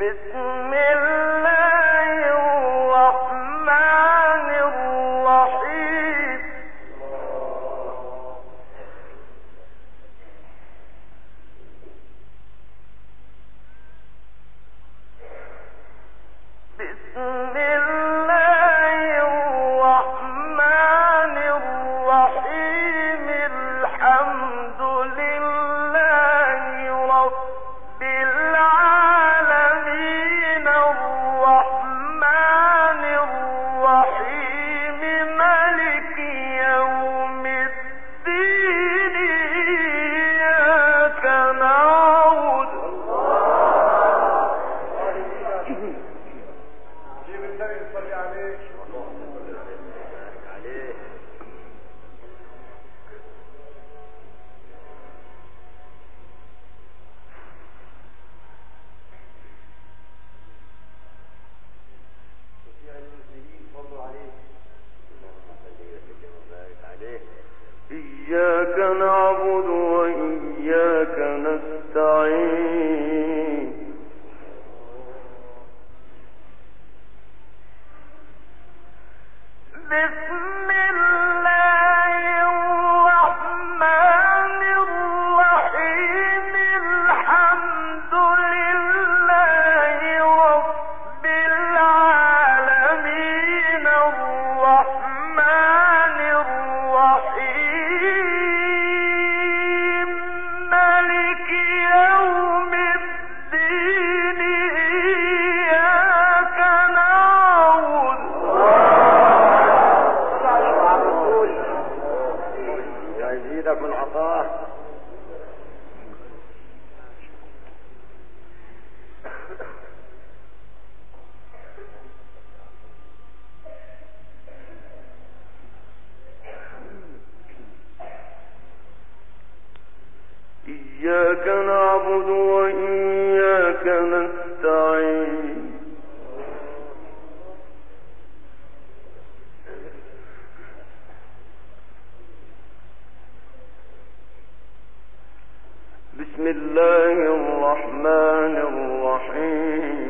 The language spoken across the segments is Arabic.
بسم إياك نعبد وإياك نستعين. بسم الله الرحمن الرحيم.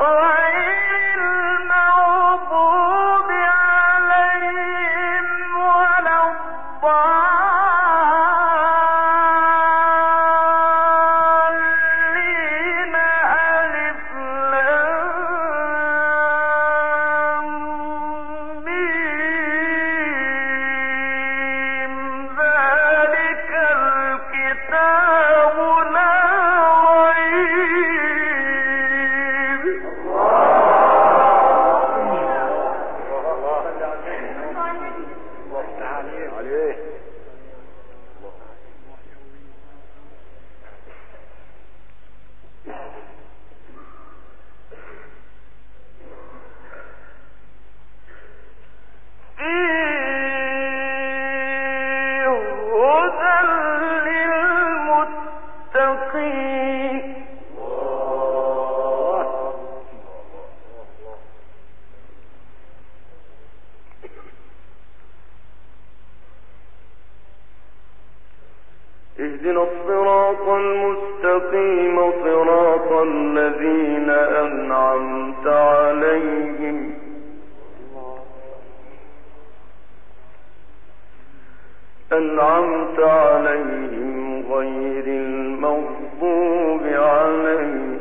Oh, All right. اهدنا الصراط المستقيم صراط الذين أنعمت عليهم. أنعمت عليهم غير المغضوب عليهم.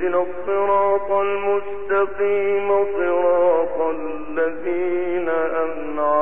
اهدنا الصراط المستقيم صراط الذين أنعمت